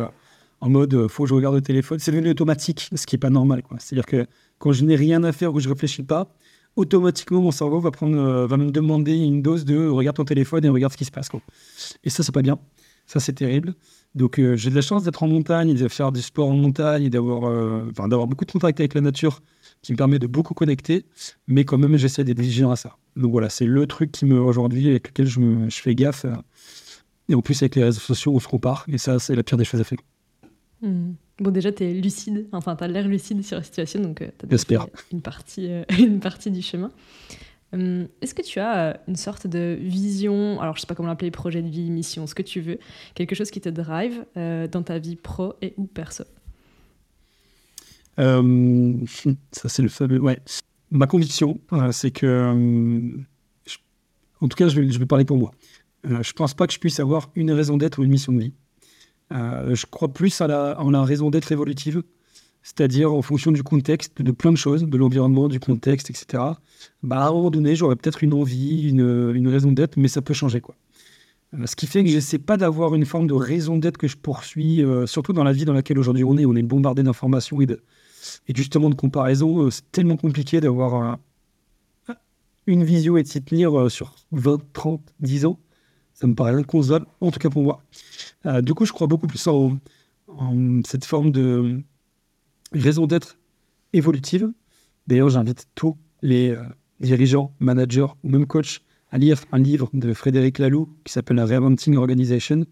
en mode euh, faut que je regarde le téléphone. C'est devenu automatique, ce qui n'est pas normal. C'est-à-dire que quand je n'ai rien à faire ou je réfléchis pas, automatiquement mon cerveau va, prendre, euh, va me demander une dose de regarde ton téléphone et regarde ce qui se passe. Et ça, c'est pas bien. Ça, c'est terrible. Donc, euh, j'ai de la chance d'être en montagne de faire du sport en montagne et d'avoir beaucoup de contact avec la nature qui me permet de beaucoup connecter. Mais quand même, j'essaie d'être vigilant à ça. Donc voilà, c'est le truc qui me aujourd'hui avec lequel je, me, fais gaffe. Et en plus, avec les réseaux sociaux, on se compare. Et ça, c'est la pire des choses à faire. Hmm. Bon, déjà, tu es lucide, enfin, tu as l'air lucide sur la situation, donc euh, tu as une partie, euh, une partie du chemin. Hum, est-ce que tu as euh, une sorte de vision, alors je sais pas comment l'appeler, projet de vie, mission, ce que tu veux, quelque chose qui te drive dans ta vie pro et ou perso? Ça, c'est le fameux. Ouais. Ma conviction, c'est que. en tout cas, je vais, je vais parler pour moi. je pense pas que je puisse avoir une raison d'être ou une mission de vie. Euh, je crois plus en la raison d'être évolutive, c'est-à-dire en fonction du contexte, de plein de choses, de l'environnement, du contexte, etc. Bah, à un moment donné, j'aurais peut-être une envie, une, raison d'être, mais ça peut changer. Euh, ce qui fait que je n'essaie pas d'avoir une forme de raison d'être que je poursuis, euh, surtout dans la vie dans laquelle aujourd'hui on est, on est bombardé d'informations et, et justement de comparaisons. c'est tellement compliqué d'avoir une visio et de s'y tenir sur 20, 30, 10 ans. Ça me paraît inconcevable, en tout cas pour moi. Euh, du coup, je crois beaucoup plus en, cette forme de raison d'être évolutive. D'ailleurs, j'invite tous les euh, dirigeants, managers ou même coachs à lire un livre de Frédéric Laloux qui s'appelle La Reinventing Organization,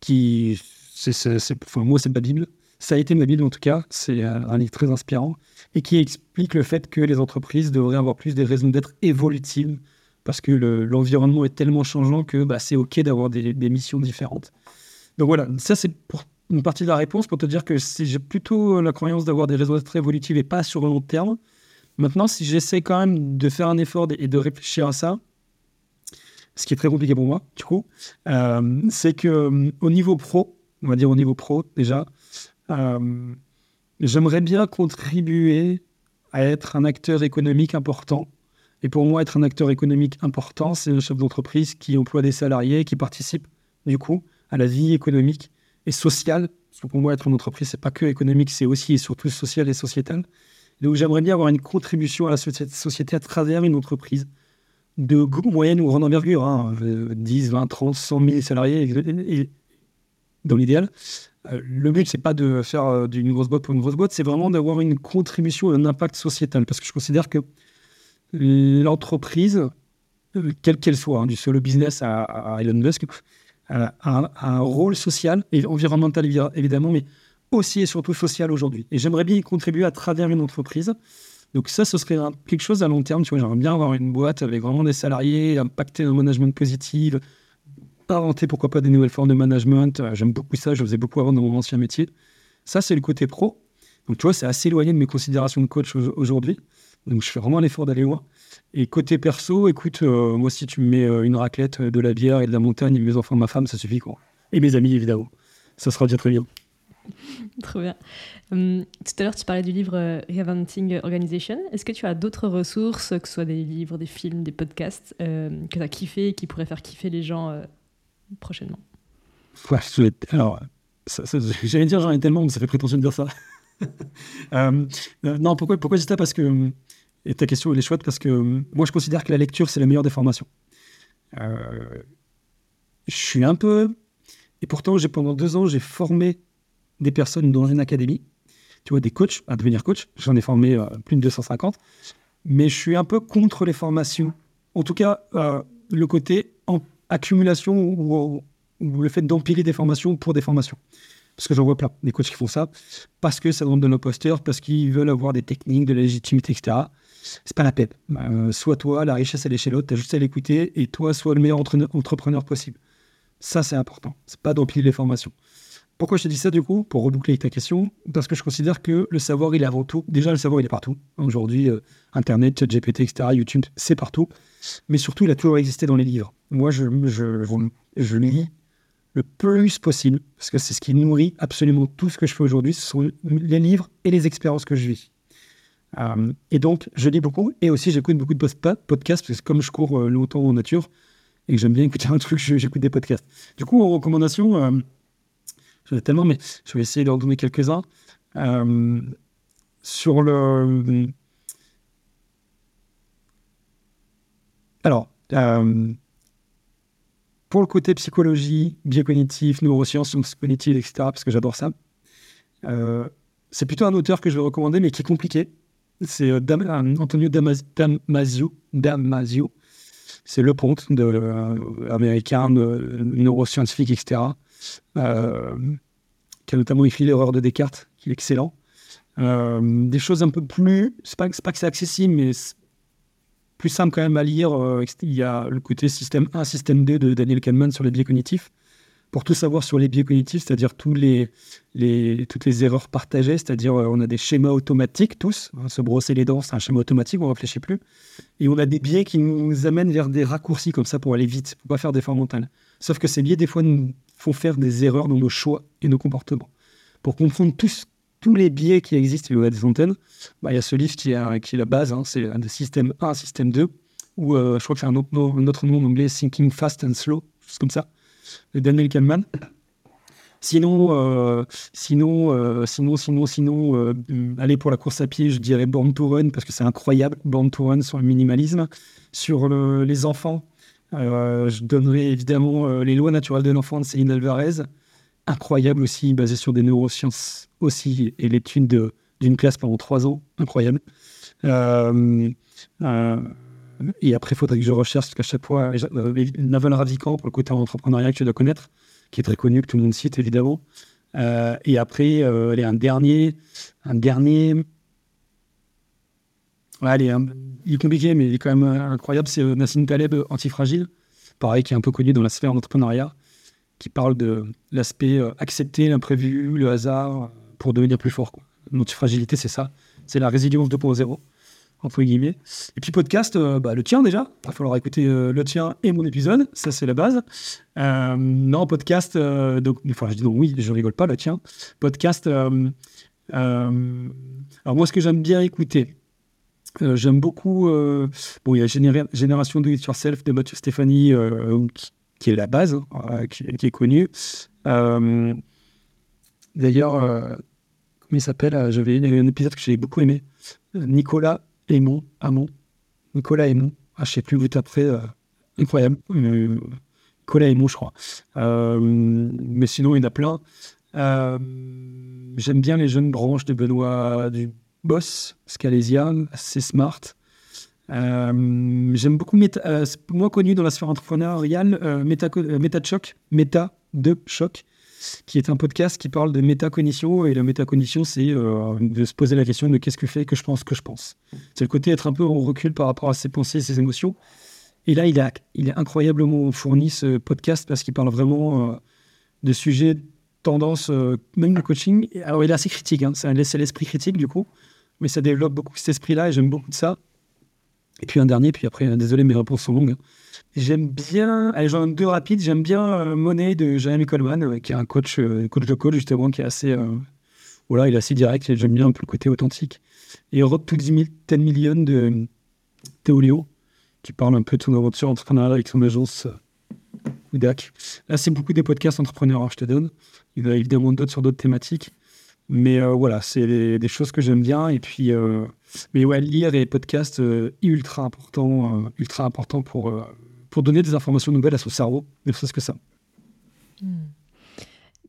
qui, c'est, moi, c'est ma Bible. Ça a été ma Bible en tout cas. C'est un livre très inspirant et qui explique le fait que les entreprises devraient avoir plus des raisons d'être évolutives parce que l'environnement est tellement changeant que bah, c'est OK d'avoir des, missions différentes. Donc voilà, ça c'est pour une partie de la réponse pour te dire que j'ai plutôt la croyance d'avoir des réseaux très évolutifs et pas sur le long terme. Maintenant, si j'essaie quand même de faire un effort et de réfléchir à ça, ce qui est très compliqué pour moi, du coup, euh, c'est que euh, au niveau pro, on va dire au niveau pro déjà. Euh, j'aimerais bien contribuer à être un acteur économique important. Et pour moi, être un acteur économique important, c'est un chef d'entreprise qui emploie des salariés, qui participe du coup à la vie économique et sociale. Parce que pour moi, être une entreprise, c'est pas que économique, c'est aussi et surtout social et sociétal. Donc j'aimerais bien avoir une contribution à la société à travers une entreprise de moyenne ou grande envergure, 10, 20, 30, 100 000 salariés, dans l'idéal. Euh, le but, c'est pas de faire euh, d'une grosse boîte pour une grosse boîte, c'est vraiment d'avoir une contribution, un impact sociétal. Parce que je considère que l'entreprise, quelle qu'elle soit, hein, du solo business à, Elon Musk, a, un rôle social et environnemental évidemment, mais aussi et surtout social aujourd'hui. Et j'aimerais bien y contribuer à travers une entreprise. Donc ça, ce serait quelque chose à long terme. J'aimerais bien avoir une boîte avec vraiment des salariés, impacter un management positif, inventer pourquoi pas des nouvelles formes de management. Euh, j'aime beaucoup ça, je faisais beaucoup avant dans mon ancien métier. Ça, c'est le côté pro. Donc tu vois, c'est assez éloigné de mes considérations de coach aujourd'hui. Donc je fais vraiment l'effort d'aller loin. Et côté perso, écoute, euh, moi si tu me mets euh, une raclette, de la bière et de la montagne, mes enfants, ma femme, ça suffit quoi. Et mes amis évidemment. Ça sera déjà très bien. Trop bien. Hum, tout à l'heure, tu parlais du livre euh, Reinventing Organization. Est-ce que tu as d'autres ressources, que ce soit des livres, des films, des podcasts, euh, que tu as kiffé et qui pourraient faire kiffer les gens euh, prochainement? Ouais, Alors, j'allais dire j'en ai tellement, mais ça fait prétention de dire ça. non, pourquoi, pourquoi dis ça? Parce que, et ta question, elle est chouette, parce que moi, je considère que la lecture, c'est la meilleure des formations. je suis un peu... Et pourtant, pendant deux ans, j'ai formé des personnes dans une académie, tu vois, des coachs à devenir coach. J'en ai formé euh, plus de 250. Mais je suis un peu contre les formations. En tout cas, euh, le côté en accumulation ou, le fait d'empiler des formations pour des formations. Parce que j'en vois plein, des coachs qui font ça parce que ça demande de l'imposteur, parce qu'ils veulent avoir des techniques, de la légitimité, etc. C'est pas la peine. Euh, soit toi, la richesse, elle est chez l'autre, tu as juste à l'écouter, et toi, sois le meilleur entrepreneur possible. Ça, c'est important. C'est pas d'empiler les formations. Pourquoi je te dis ça du coup? Pour reboucler ta question, parce que je considère que le savoir, il est avant tout. Déjà, le savoir, il est partout. Aujourd'hui, euh, Internet, ChatGPT, etc., YouTube, c'est partout. Mais surtout, il a toujours existé dans les livres. Moi, je, je, je, lis le plus possible, parce que c'est ce qui nourrit absolument tout ce que je fais aujourd'hui. Ce sont les livres et les expériences que je vis. Euh, et donc, je lis beaucoup, et aussi j'écoute beaucoup de podcasts, parce que comme je cours euh, longtemps en nature, et que j'aime bien écouter un truc, j'écoute des podcasts. Du coup, en recommandation, J'en ai tellement, mais je vais essayer d'en donner quelques-uns. Euh, sur le. Alors, euh, pour le côté psychologie, biocognitif, neurosciences, sciences cognitives, etc., parce que j'adore ça, euh, c'est plutôt un auteur que je vais recommander, mais qui est compliqué. C'est Antonio Damasio. Damasio. C'est le ponte de, américain, neuroscientifique, etc euh, qui a notamment écrit L'erreur de Descartes, qui est excellent. Euh, des choses un peu plus. C'est pas, pas que c'est accessible, mais plus simple quand même à lire. Euh, il y a le côté système 1, système 2 de Daniel Kahneman sur les biais cognitifs. Pour tout savoir sur les biais cognitifs, c'est-à-dire toutes les erreurs partagées, c'est-à-dire on a des schémas automatiques tous. Hein, se brosser les dents, c'est un schéma automatique, on ne réfléchit plus. Et on a des biais qui nous amènent vers des raccourcis comme ça pour aller vite, pour pas faire d'efforts mentaux. Sauf que ces biais, des fois, nous font faire des erreurs dans nos choix et nos comportements. Pour comprendre tous, tous les biais qui existent, il y a des antennes, bah, il y a ce livre qui est, qui est la base, hein, c'est un système 1, système 2, ou euh, je crois que c'est un autre, nom, un autre nom en anglais, Thinking Fast and Slow, juste comme ça, de Daniel Kahneman. Sinon, euh, sinon, euh, sinon, sinon, sinon, aller pour la course à pied, je dirais Born to Run parce que c'est incroyable. Born to Run sur le minimalisme, sur les enfants, euh, je donnerai évidemment euh, Les lois naturelles de l'enfant de Céline Alvarez, incroyable aussi, basé sur des neurosciences aussi, et l'étude d'une classe pendant trois ans, incroyable. Euh, et après, il faudrait que je recherche, parce qu'à chaque fois, Naval Ravikant, pour le côté entrepreneuriat que tu dois connaître, qui est très connu, que tout le monde cite évidemment. et après, il y a un dernier, un dernier Ouais, il est compliqué, mais il est quand même euh, incroyable. C'est euh, Nassim Taleb, euh, Antifragile, pareil, qui est un peu connu dans la sphère d'entrepreneuriat, qui parle de l'aspect accepter l'imprévu, le hasard, pour devenir plus fort. L'antifragilité, c'est ça. C'est la résilience 2.0. entre guillemets. Et puis podcast, bah, le tien déjà. Il va falloir écouter le tien et mon épisode. Ça, c'est la base. non, podcast, donc, enfin, je dis oui, je rigole pas, le tien. Podcast, alors moi, ce que j'aime bien écouter, j'aime beaucoup, bon, il y a Génération Do It Yourself de Mathieu Stéphanie, est la base, hein, qui, qui, est connue. D'ailleurs, comment il s'appelle J'avais un épisode que j'ai beaucoup aimé. Nicolas Aymon, Amon. Nicolas Aymon. Ah, je sais plus, vous taperez. Euh, incroyable. Euh, Nicolas Aymon, je crois. Euh, mais sinon, il y en a plein. J'aime bien les jeunes branches de Benoît du Boss, Scalesia, assez smart. J'aime beaucoup, méta, moins connu dans la sphère entrepreneuriale, Meta, Meta de Choc, Meta de Choc qui est un podcast qui parle de métacognition. Et la métacognition, c'est euh, de se poser la question de qu'est-ce que fait que je pense que je pense. C'est le côté être un peu en recul par rapport à ses pensées ses émotions. Et là, il, a, il est incroyablement fourni ce podcast parce qu'il parle vraiment euh, de sujets, tendances, euh, même le coaching. Alors, il est assez critique, hein, c'est l'esprit critique du coup, mais ça développe beaucoup cet esprit-là et j'aime beaucoup de ça. Et puis un dernier, puis après, désolé, mes réponses sont longues. J'aime bien, allez, j'en ai deux rapides. J'aime bien euh, Money de Jeremy Coleman, euh, qui est un coach, euh, coach de coach, justement, qui est assez, voilà, il est assez direct. J'aime bien un peu le côté authentique. Et Road to 10 Million de Théo qui parle un peu de son aventure entrepreneuriale avec son agence Udac. Là, c'est beaucoup des podcasts entrepreneurs, hein, je te donne. Il y a évidemment d'autres sur d'autres thématiques. Mais voilà, c'est des, choses que j'aime bien. Et puis, mais ouais, lire et podcast, ultra important, ultra important pour pour donner des informations nouvelles à son cerveau, ne serait-ce que ça. Hmm.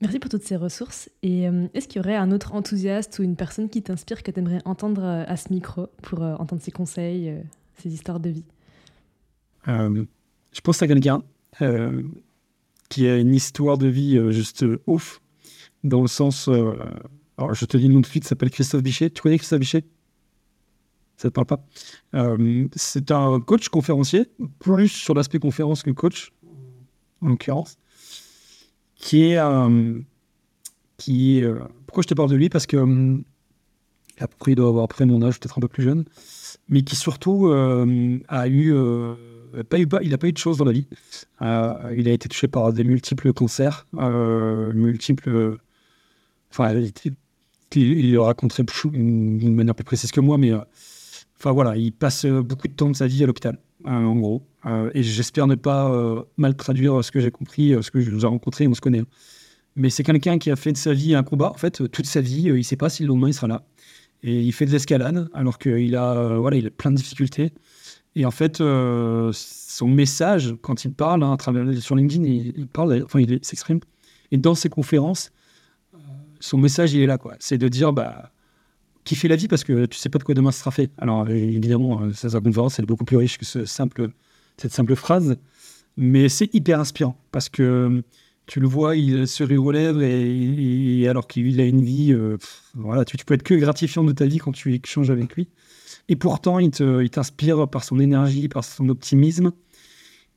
Merci pour toutes ces ressources. Et euh, est-ce qu'il y aurait un autre enthousiaste ou une personne qui t'inspire que tu aimerais entendre euh, à ce micro pour euh, entendre ses conseils, ses histoires de vie? Je pense à quelqu'un qui a une histoire de vie juste ouf, dans le sens. Alors, je te dis le nom de suite, s'appelle Christophe Bichet. Tu connais Christophe Bichet? Ça te parle pas? Euh, c'est un coach conférencier, plus sur l'aspect conférence que coach, en l'occurrence, qui est. Euh, qui euh, pourquoi je te parle de lui? Parce que. après, il doit avoir après mon âge, peut-être un peu plus jeune, mais qui surtout a eu. Pas eu, il n'a pas eu de choses dans la vie. il a été touché par des multiples cancers, multiples. Enfin, il, il, raconterait d'une manière plus précise que moi, mais Enfin voilà, il passe euh, beaucoup de temps de sa vie à l'hôpital, euh, en gros. Euh, et j'espère ne pas mal traduire ce que j'ai compris, ce que je nous ai rencontré, on se connaît. Hein. Mais c'est quelqu'un qui a fait de sa vie un combat. En fait, toute sa vie, il ne sait pas si le lendemain il sera là. Et il fait de l'escalade, alors qu'il a, voilà, il a plein de difficultés. Et en fait, son message, quand il parle hein, à travers, sur LinkedIn, il, parle, enfin, il s'exprime. Et dans ses conférences, son message, il est là, quoi. C'est de dire, bah, kiffer la vie parce que tu sais pas de quoi demain sera fait. Alors évidemment, euh, cette conférence, elle est beaucoup plus riche que ce simple, cette simple phrase, mais c'est hyper inspirant parce que tu le vois, il se aux lèvres et, alors qu'il a une vie, euh, voilà, tu, tu, peux être que gratifiant de ta vie quand tu échanges avec lui. Et pourtant, il t'inspire par son énergie, par son optimisme.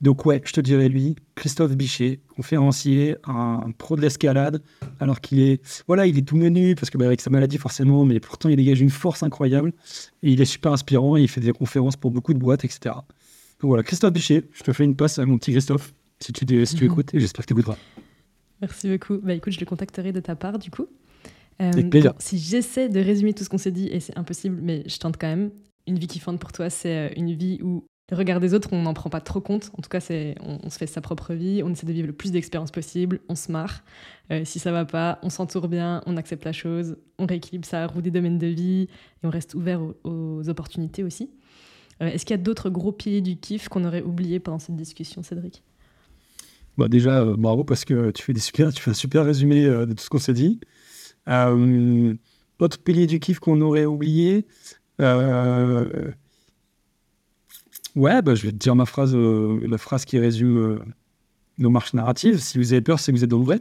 Donc ouais, je te dirais lui, Christophe Bichet, conférencier, un pro de l'escalade, alors qu'il est, voilà, il est tout menu parce que bah, avec sa maladie forcément, mais pourtant il dégage une force incroyable et il est super inspirant. Et il fait des conférences pour beaucoup de boîtes, etc. Donc voilà, Christophe Bichet, je te fais une passe à mon petit Christophe si tu, si tu mhm. écoutes et j'espère que tu écouteras. Merci beaucoup. Bah écoute, je le contacterai de ta part du coup. Euh, avec plaisir. si j'essaie de résumer tout ce qu'on s'est dit, et c'est impossible, mais je tente quand même, une vie kiffante pour toi, c'est euh, une vie où le regard des autres, on n'en prend pas trop compte. En tout cas, c'est, on, se fait sa propre vie, on essaie de vivre le plus d'expériences possible, on se marre. Euh, si ça va pas, on s'entoure bien, on accepte la chose, on rééquilibre sa roue des domaines de vie et on reste ouvert aux, opportunités aussi. Euh, est-ce qu'il y a d'autres gros piliers du kiff qu'on aurait oubliés pendant cette discussion, Cédric? Bah Déjà, euh, bravo parce que tu fais, des super, tu fais un super résumé de tout ce qu'on s'est dit. autre pilier du kiff qu'on aurait oublié Ouais, bah, je vais te dire ma phrase, euh, la phrase qui résume euh, nos marches narratives. Si vous avez peur, c'est que vous êtes dans le vrai.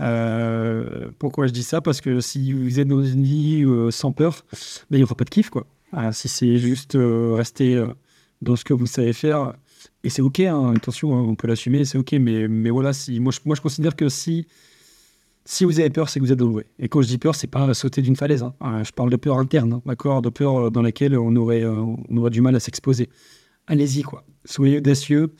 Euh, pourquoi je dis ça? Parce que si vous êtes dans une vie sans peur, ben, il n'y aura pas de kiff. Quoi. si c'est juste rester dans ce que vous savez faire, et c'est OK, hein, attention, hein, on peut l'assumer, c'est OK, mais, voilà, moi, je, considère que si Si vous avez peur, c'est que vous êtes dans le vrai. Et quand je dis peur, c'est pas sauter d'une falaise. hein. Je parle de peur interne, De peur dans laquelle on aurait, on aurait du mal à s'exposer. Allez-y, quoi. Soyez audacieux.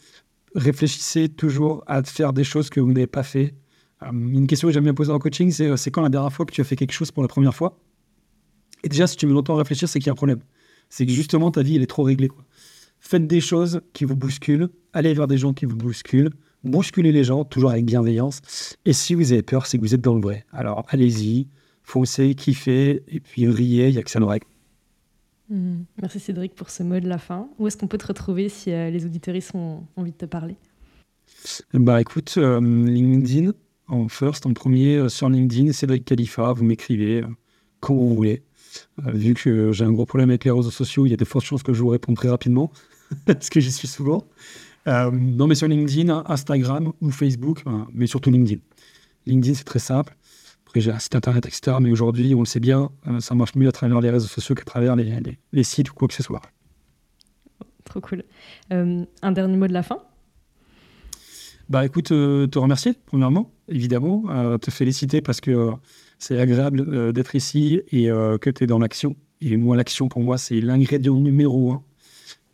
Réfléchissez toujours à faire des choses que vous n'avez pas fait. Euh, une question que j'aime bien poser en coaching, c'est euh, c'est quand la dernière fois que tu as fait quelque chose pour la première fois? Et déjà, si tu mets longtemps à réfléchir, c'est qu'il y a un problème. C'est que justement, ta vie, elle est trop réglée. Quoi. Faites des choses qui vous bousculent. Allez vers des gens qui vous bousculent. Bousculez les gens, toujours avec bienveillance. Et si vous avez peur, c'est que vous êtes dans le vrai. Alors, allez-y, foncez, kiffez, et puis riez, il n'y a que ça nous règle. Hmm. Merci Cédric pour ce mot de la fin. Où est-ce qu'on peut te retrouver si euh, les auditeuristes ont envie de te parler? Bah écoute, euh, LinkedIn, en first, en premier, euh, sur LinkedIn, Cédric Khalifa, vous m'écrivez euh, quand vous voulez. Euh, vu que j'ai un gros problème avec les réseaux sociaux, il y a de fortes chances que je vous réponde très rapidement, parce que j'y suis souvent. Euh, non, mais sur LinkedIn, Instagram ou Facebook, mais surtout LinkedIn. LinkedIn, c'est très simple. J'ai un site internet, etc. Mais aujourd'hui, on le sait bien, euh, ça marche mieux à travers les réseaux sociaux qu'à travers les, les- les sites ou quoi que ce soit. Trop cool. Euh, un dernier mot de la fin? Bah écoute, euh, te remercier, premièrement, évidemment, euh, te féliciter parce que c'est agréable d'être ici et que tu es dans l'action. Et moi, l'action, pour moi, c'est l'ingrédient numéro un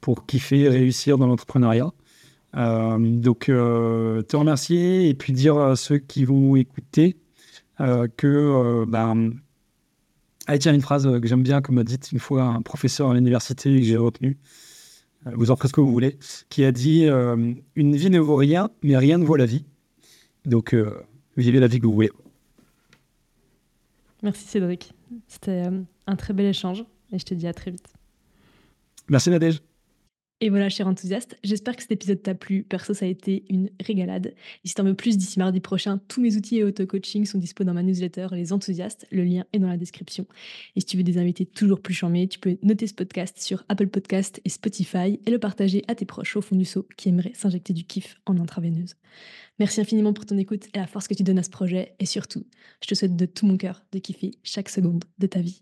pour kiffer et réussir dans l'entrepreneuriat. Donc, te remercier et puis dire à ceux qui vont écouter que, euh, ben, allez, tiens, une phrase que j'aime bien, comme m'a dit une fois un professeur à l'université que j'ai retenu, euh, vous en ferez ce que vous voulez, qui a dit euh, Une vie ne vaut rien, mais rien ne vaut la vie. Donc, euh, vivez la vie que vous voulez. Merci Cédric. C'était euh, un très bel échange et je te dis à très vite. Merci Nadège. Et voilà, cher enthousiaste, j'espère que cet épisode t'a plu. Perso, ça a été une régalade. Et si t'en veux plus d'ici mardi prochain, tous mes outils et auto-coaching sont dispo dans ma newsletter Les Enthousiastes. Le lien est dans la description. Et si tu veux des invités toujours plus charmés, tu peux noter ce podcast sur Apple Podcast et Spotify et le partager à tes proches au fond du seau qui aimeraient s'injecter du kiff en intraveineuse. Merci infiniment pour ton écoute et la force que tu donnes à ce projet. Et surtout, je te souhaite de tout mon cœur de kiffer chaque seconde de ta vie.